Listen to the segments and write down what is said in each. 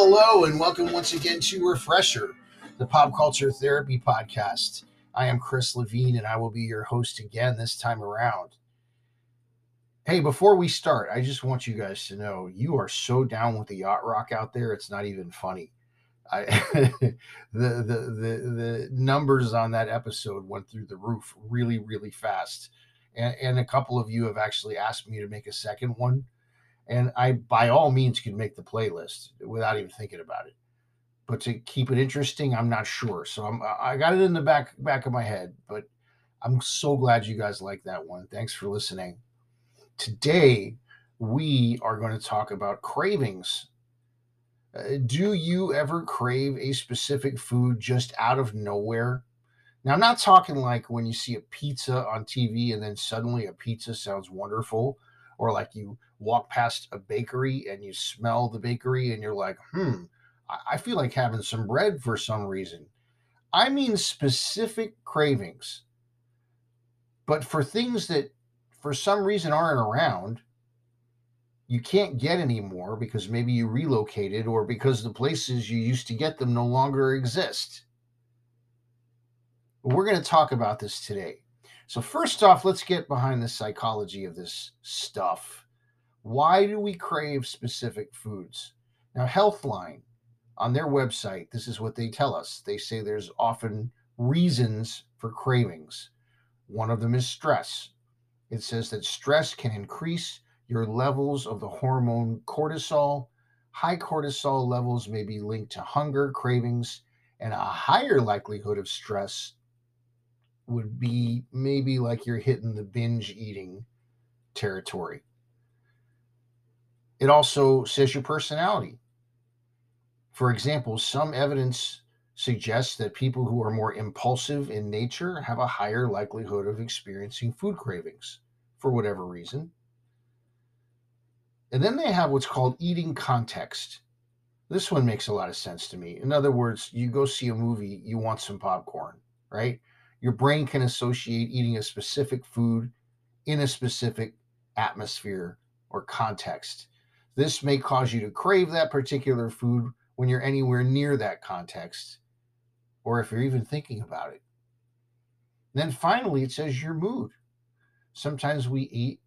Hello, and welcome once again to Refresher, the pop culture therapy podcast. I am Chris Levine, and I will be your host again this time around. Hey, before we start, I just want you guys to know you are so down with the yacht rock out there, it's not even funny. I, the, the the the numbers on that episode went through the roof really really fast, and, and a couple of you have actually asked me to make a second one, and I by all means can make the playlist without even thinking about it, but to keep it interesting, I'm not sure. So I'm I got it in the back back of my head, but I'm so glad you guys like that one. Thanks for listening. Today we are going to talk about cravings uh, do you ever crave a specific food just out of nowhere? Now, I'm not talking like when you see a pizza on TV and then suddenly a pizza sounds wonderful, or like you walk past a bakery and you smell the bakery and you're like, hmm, I feel like having some bread for some reason. I mean specific cravings, but for things that for some reason aren't around you can't get anymore because maybe you relocated or because the places you used to get them no longer exist. We're going to talk about this today. So, first off, let's get behind the psychology of this stuff. Why do we crave specific foods? Now, Healthline on their website, this is what they tell us. They say there's often reasons for cravings. One of them is stress. It says that stress can increase your levels of the hormone cortisol. High cortisol levels may be linked to hunger, cravings, and a higher likelihood of stress would be maybe like you're hitting the binge eating territory. It also says your personality. For example, some evidence suggests that people who are more impulsive in nature have a higher likelihood of experiencing food cravings for whatever reason. And then they have what's called eating context. This one makes a lot of sense to me. In other words, you go see a movie, you want some popcorn, right? Your brain can associate eating a specific food in a specific atmosphere or context. This may cause you to crave that particular food when you're anywhere near that context, or if you're even thinking about it. then finally, it says your mood. Sometimes we eat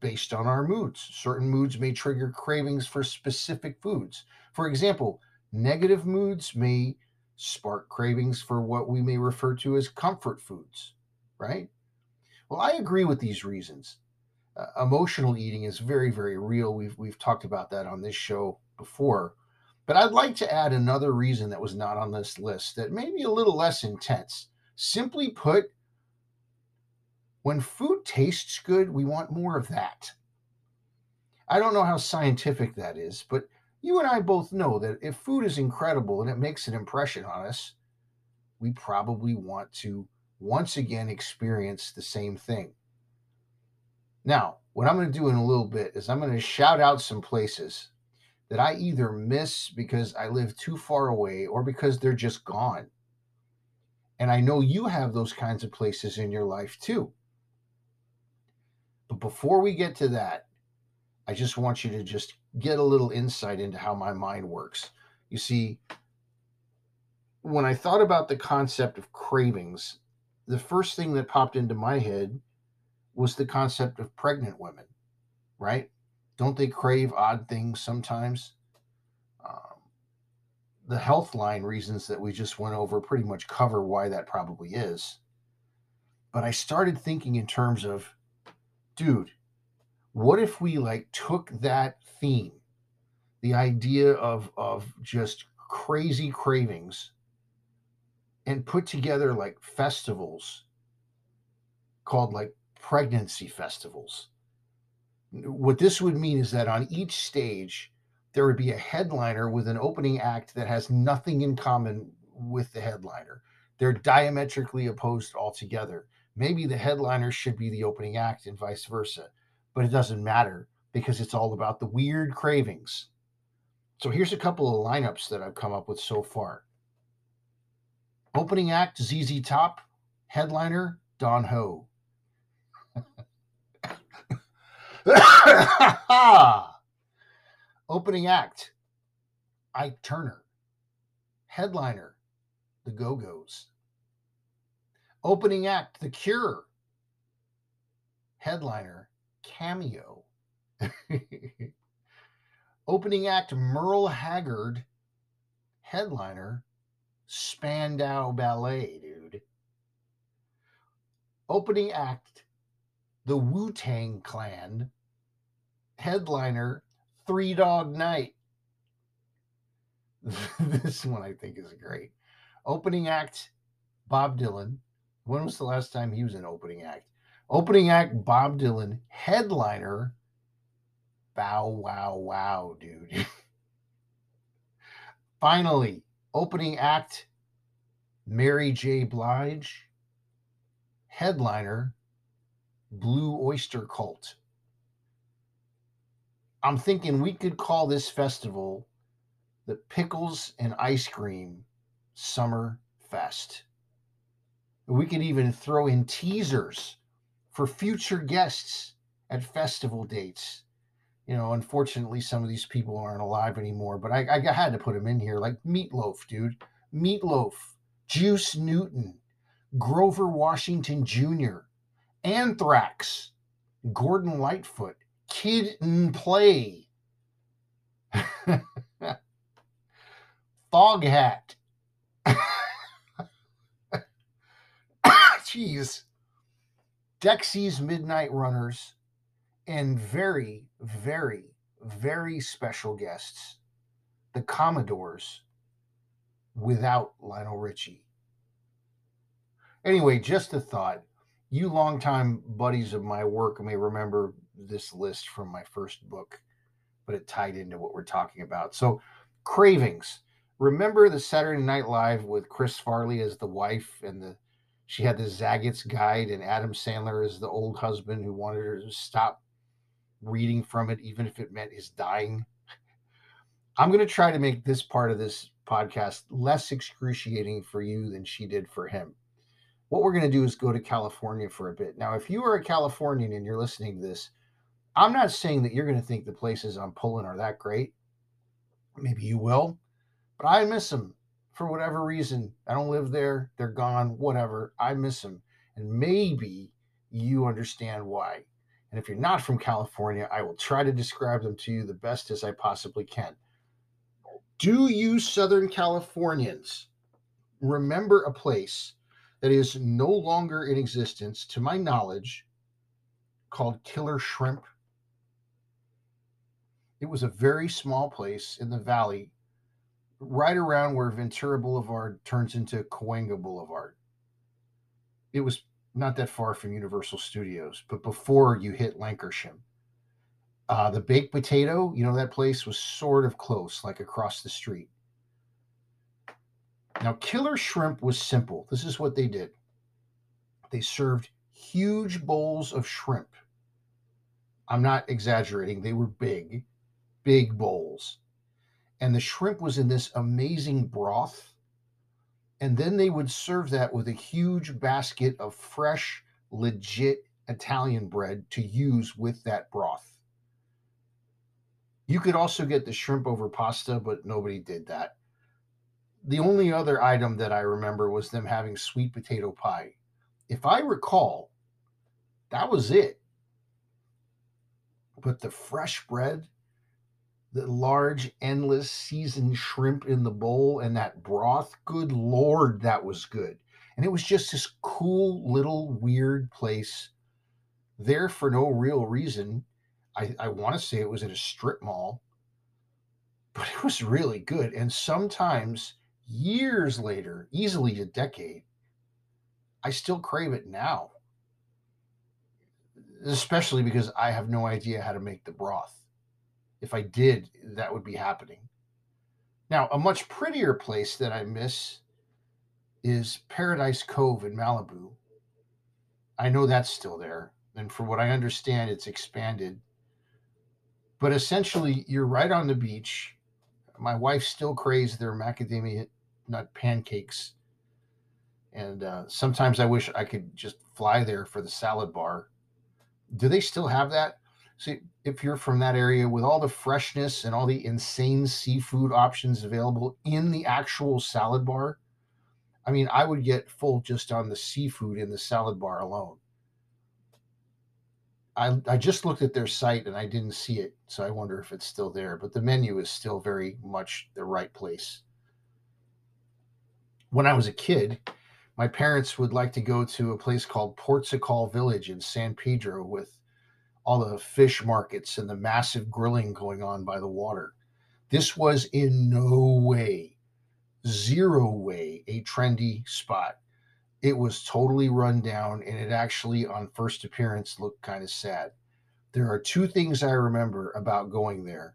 based on our moods. Certain moods may trigger cravings for specific foods. For example, negative moods may spark cravings for what we may refer to as comfort foods, right? Well, I agree with these reasons. Uh, emotional eating is very, very real. We've we've talked about that on this show before. But I'd like to add another reason that was not on this list that may be a little less intense. Simply put, when food tastes good, we want more of that. I don't know how scientific that is, but you and I both know that if food is incredible and it makes an impression on us, we probably want to once again experience the same thing. Now, what I'm going to do in a little bit is I'm going to shout out some places that I either miss because I live too far away or because they're just gone. And I know you have those kinds of places in your life too. But before we get to that, I just want you to just get a little insight into how my mind works. You see, when I thought about the concept of cravings, the first thing that popped into my head was the concept of pregnant women, right? Don't they crave odd things sometimes? Um, the Healthline reasons that we just went over pretty much cover why that probably is. But I started thinking in terms of dude, what if we like took that theme, the idea of of just crazy cravings, and put together like festivals called like pregnancy festivals. What this would mean is that on each stage, there would be a headliner with an opening act that has nothing in common with the headliner. They're diametrically opposed altogether. Maybe the headliner should be the opening act and vice versa, but it doesn't matter because it's all about the weird cravings. So here's a couple of lineups that I've come up with so far. Opening act ZZ Top, headliner Don Ho. Opening act, Ike Turner. Headliner, The Go Go's. Opening act, The Cure. Headliner, Cameo. Opening act, Merle Haggard. Headliner, Spandau Ballet, dude. Opening act, The Wu Tang Clan. Headliner, Three Dog Night. this one I think is great. Opening act, Bob Dylan. When was the last time he was an opening act? Opening act, Bob Dylan. Headliner, Bow Wow Wow, dude. Finally, opening act, Mary J. Blige. Headliner, Blue Oyster Cult. I'm thinking we could call this festival the Pickles and Ice Cream Summer Fest. We could even throw in teasers for future guests at festival dates. You know, unfortunately, some of these people aren't alive anymore, but I, I had to put them in here like Meatloaf, dude. Meatloaf, Juice Newton, Grover Washington Jr., Anthrax, Gordon Lightfoot, Kid and Play. Foghat. Jeez. Dexy's Midnight Runners and very, very, very special guests, the Commodores, without Lionel Richie. Anyway, just a thought. You longtime buddies of my work may remember this list from my first book, but it tied into what we're talking about. So, cravings remember the Saturday Night Live with Chris Farley as the wife and the she had the Zagat's guide and Adam Sandler as the old husband who wanted her to stop reading from it even if it meant his dying. I'm going to try to make this part of this podcast less excruciating for you than she did for him. What we're going to do is go to California for a bit. Now, if you are a Californian and you're listening to this, I'm not saying that you're going to think the places I'm pulling are that great. Maybe you will. But I miss them for whatever reason. I don't live there. They're gone, whatever. I miss them. And maybe you understand why. And if you're not from California, I will try to describe them to you the best as I possibly can. Do you Southern Californians remember a place that is no longer in existence, to my knowledge, called Killer Shrimp? It was a very small place in the valley right around where Ventura Boulevard turns into Cahuenga Boulevard. It was not that far from Universal Studios, but before you hit Lankershim. Uh, the baked potato, you know, that place was sort of close, like across the street. Now, Killer Shrimp was simple. This is what they did they served huge bowls of shrimp. I'm not exaggerating, they were big, big bowls and the shrimp was in this amazing broth. And then they would serve that with a huge basket of fresh, legit Italian bread to use with that broth. You could also get the shrimp over pasta, but nobody did that. The only other item that I remember was them having sweet potato pie. If I recall, that was it. But the fresh bread the large, endless seasoned shrimp in the bowl and that broth. Good Lord, that was good. And it was just this cool little weird place there for no real reason. I, I want to say it was at a strip mall, but it was really good. And sometimes years later, easily a decade, I still crave it now. Especially because I have no idea how to make the broth if I did, that would be happening. Now, a much prettier place that I miss is Paradise Cove in Malibu. I know that's still there. And for what I understand, it's expanded. But essentially, you're right on the beach. My wife still craves their macadamia nut pancakes. And uh, sometimes I wish I could just fly there for the salad bar. Do they still have that? See, if you're from that area with all the freshness and all the insane seafood options available in the actual salad bar, I mean, I would get full just on the seafood in the salad bar alone. I, I just looked at their site and I didn't see it, so I wonder if it's still there. But the menu is still very much the right place. When I was a kid, my parents would like to go to a place called Portugal Village in San Pedro with all the fish markets and the massive grilling going on by the water. This was in no way, zero way, a trendy spot. It was totally run down, and it actually, on first appearance, looked kind of sad. There are two things I remember about going there.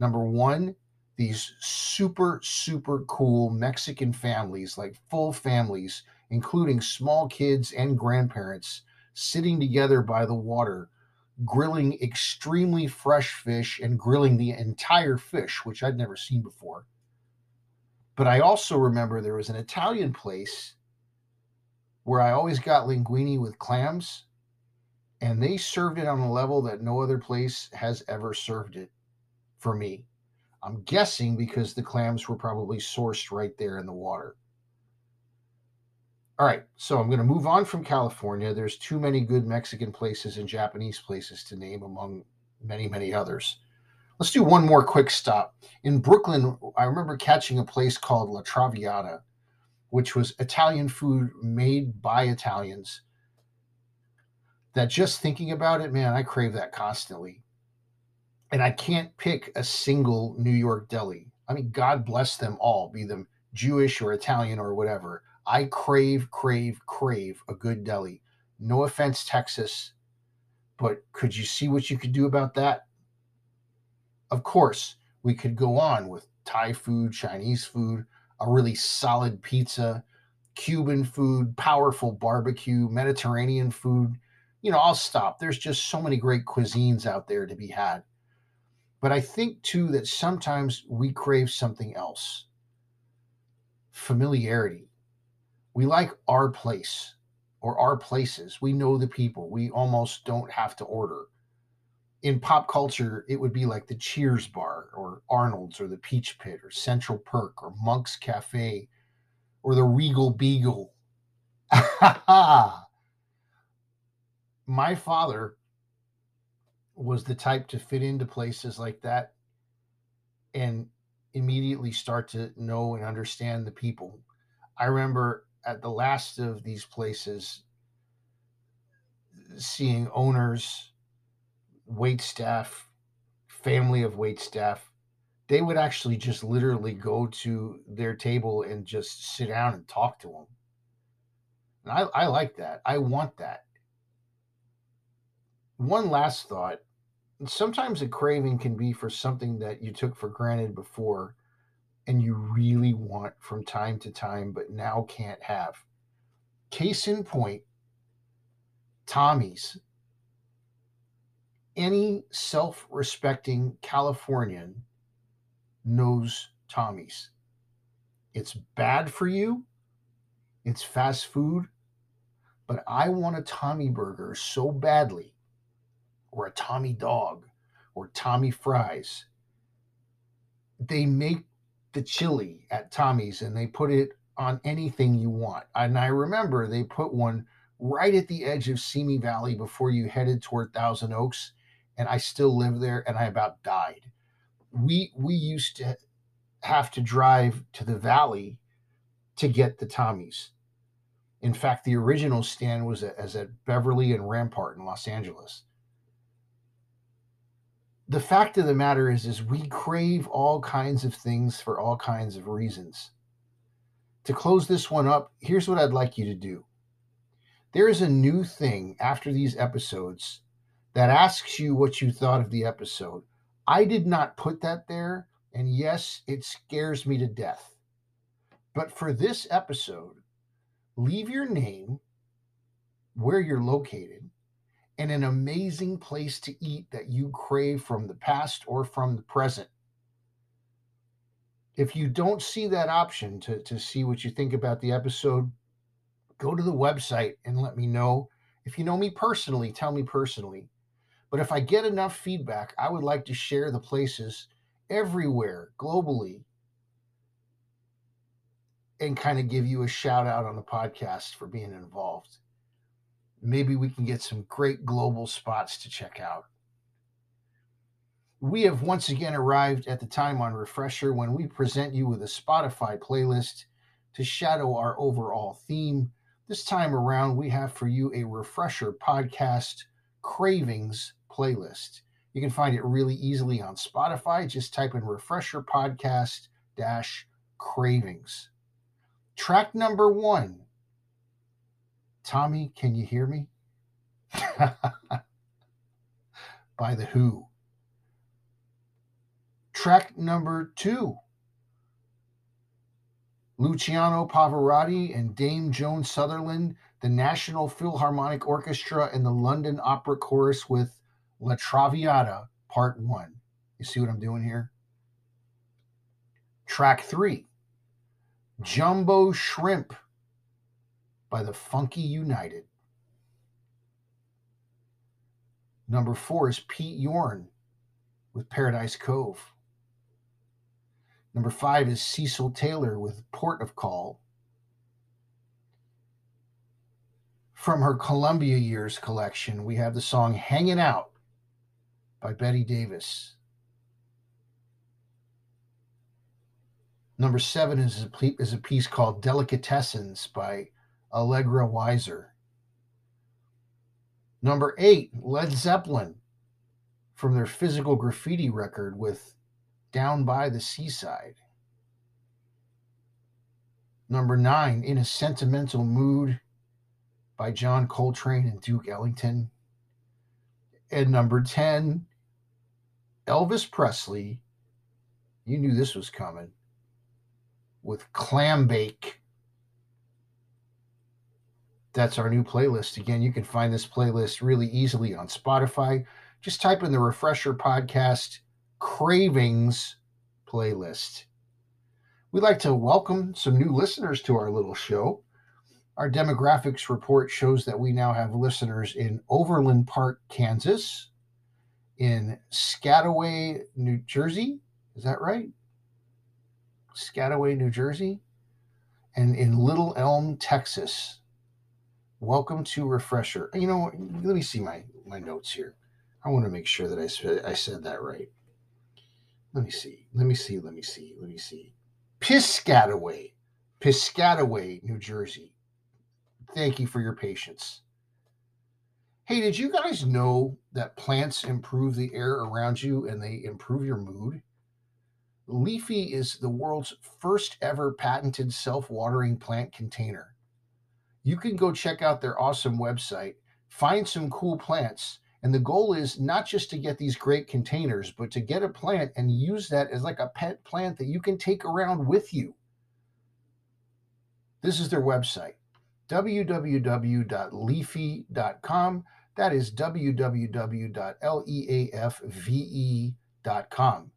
Number one, these super, super cool Mexican families, like full families, including small kids and grandparents, sitting together by the water grilling extremely fresh fish and grilling the entire fish, which I'd never seen before. But I also remember there was an Italian place where I always got linguine with clams, and they served it on a level that no other place has ever served it for me. I'm guessing because the clams were probably sourced right there in the water. All right, so I'm going to move on from California. There's too many good Mexican places and Japanese places to name among many, many others. Let's do one more quick stop. In Brooklyn, I remember catching a place called La Traviata, which was Italian food made by Italians. That just thinking about it, man, I crave that constantly. And I can't pick a single New York deli. I mean, God bless them all, be them Jewish or Italian or whatever. I crave, crave, crave a good deli. No offense, Texas, but could you see what you could do about that? Of course, we could go on with Thai food, Chinese food, a really solid pizza, Cuban food, powerful barbecue, Mediterranean food. You know, I'll stop. There's just so many great cuisines out there to be had. But I think too that sometimes we crave something else familiarity we like our place or our places. We know the people. We almost don't have to order. In pop culture, it would be like the Cheers bar or Arnold's or the Peach Pit or Central Perk or Monk's Cafe or the Regal Beagle. My father was the type to fit into places like that and immediately start to know and understand the people. I remember at the last of these places seeing owners, wait staff, family of wait staff, they would actually just literally go to their table and just sit down and talk to them. And I, I like that. I want that. One last thought. Sometimes a craving can be for something that you took for granted before and you really want from time to time, but now can't have. Case in point, Tommy's. Any self respecting Californian knows Tommy's. It's bad for you, it's fast food, but I want a Tommy burger so badly, or a Tommy dog, or Tommy fries. They make the chili at Tommy's and they put it on anything you want. And I remember they put one right at the edge of Simi Valley before you headed toward Thousand Oaks, and I still live there and I about died. We we used to have to drive to the valley to get the Tommy's. In fact, the original stand was as at Beverly and Rampart in Los Angeles the fact of the matter is is we crave all kinds of things for all kinds of reasons. To close this one up here's what i'd like you to do. There is a new thing after these episodes that asks you what you thought of the episode. I did not put that there and yes it scares me to death. But for this episode leave your name where you're located and an amazing place to eat that you crave from the past or from the present. If you don't see that option to, to see what you think about the episode, go to the website and let me know. If you know me personally, tell me personally. But if I get enough feedback, I would like to share the places everywhere globally and kind of give you a shout out on the podcast for being involved. Maybe we can get some great global spots to check out. We have once again arrived at the time on Refresher when we present you with a Spotify playlist to shadow our overall theme. This time around, we have for you a Refresher podcast cravings playlist. You can find it really easily on Spotify. Just type in Refresher Podcast dash cravings. Track number one. Tommy, can you hear me? By The Who. Track number two. Luciano Pavarotti and Dame Joan Sutherland, the National Philharmonic Orchestra, and the London Opera Chorus with La Traviata, Part 1. You see what I'm doing here? Track 3 Jumbo Shrimp by the Funky United. Number 4 is Pete Yorn with Paradise Cove. Number 5 is Cecil Taylor with Port of Call. From her Columbia Years collection, we have the song Hanging Out by Betty Davis. Number seven is a, is a piece called Delicatessens by Allegra Weiser. Number eight, Led Zeppelin from their physical graffiti record with Down by the Seaside. Number nine, In a Sentimental Mood by John Coltrane and Duke Ellington. And number 10, Elvis Presley. You knew this was coming with Clambake. That's our new playlist. Again, you can find this playlist really easily on Spotify. Just type in the Refresher Podcast Cravings playlist. We'd like to welcome some new listeners to our little show. Our demographics report shows that we now have listeners in Overland Park, Kansas, in Scataway, New Jersey. Is that right? Scataway, New Jersey, and in Little Elm, Texas. Welcome to Refresher. You know, let me see my, my notes here. I want to make sure that I said, I said that right. Let me see. Let me see. Let me see. Let me see. Piscataway, Piscataway, New Jersey. Thank you for your patience. Hey, did you guys know that plants improve the air around you and they improve your mood? Leafy is the world's first ever patented self watering plant container. You can go check out their awesome website, find some cool plants, and the goal is not just to get these great containers, but to get a plant and use that as like a pet plant that you can take around with you. This is their website www.leafy.com. That is www.leafve.com.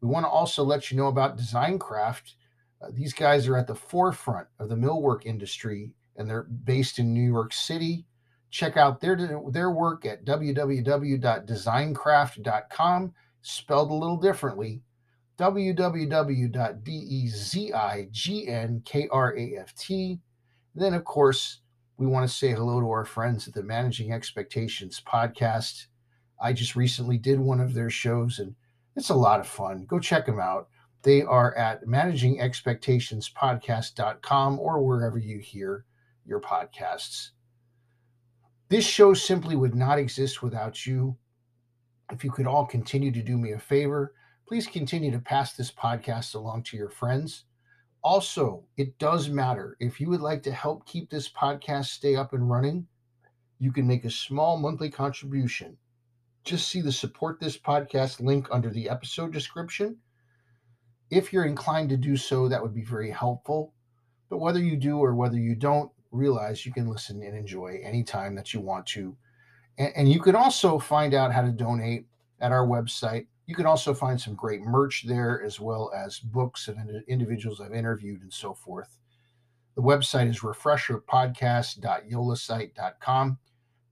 We want to also let you know about Designcraft. Uh, these guys are at the forefront of the millwork industry and they're based in New York City. Check out their, their work at www.designcraft.com, spelled a little differently www.designcraft. Then, of course, we want to say hello to our friends at the Managing Expectations podcast. I just recently did one of their shows and it's a lot of fun. Go check them out. They are at managingexpectationspodcast.com or wherever you hear your podcasts. This show simply would not exist without you. If you could all continue to do me a favor, please continue to pass this podcast along to your friends. Also, it does matter. If you would like to help keep this podcast stay up and running, you can make a small monthly contribution. Just see the support this podcast link under the episode description. If you're inclined to do so, that would be very helpful. But whether you do or whether you don't, realize you can listen and enjoy anytime that you want to. And, and you can also find out how to donate at our website, you can also find some great merch there, as well as books of individuals I've interviewed and so forth. The website is refresherpodcast.yolasite.com.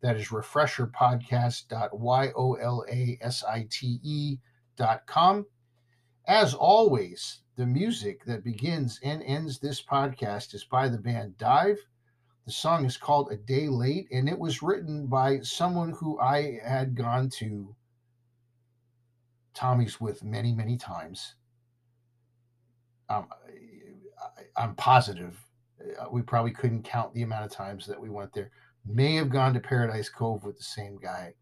That is refresherpodcast.yolasite.com. As always, the music that begins and ends this podcast is by the band Dive. The song is called A Day Late, and it was written by someone who I had gone to Tommy's with many, many times. Um, I, I'm positive uh, we probably couldn't count the amount of times that we went there. May have gone to Paradise Cove with the same guy,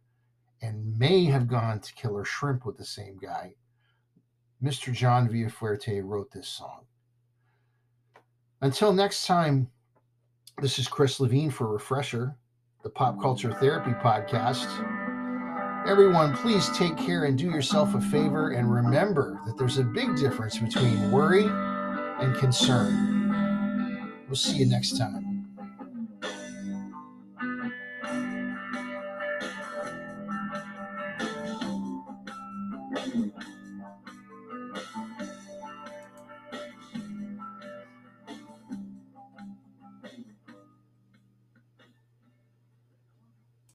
and may have gone to Killer Shrimp with the same guy. Mr. John Villafuerte wrote this song. Until next time, this is Chris Levine for Refresher, the Pop Culture Therapy Podcast. Everyone, please take care and do yourself a favor and remember that there's a big difference between worry and concern. We'll see you next time.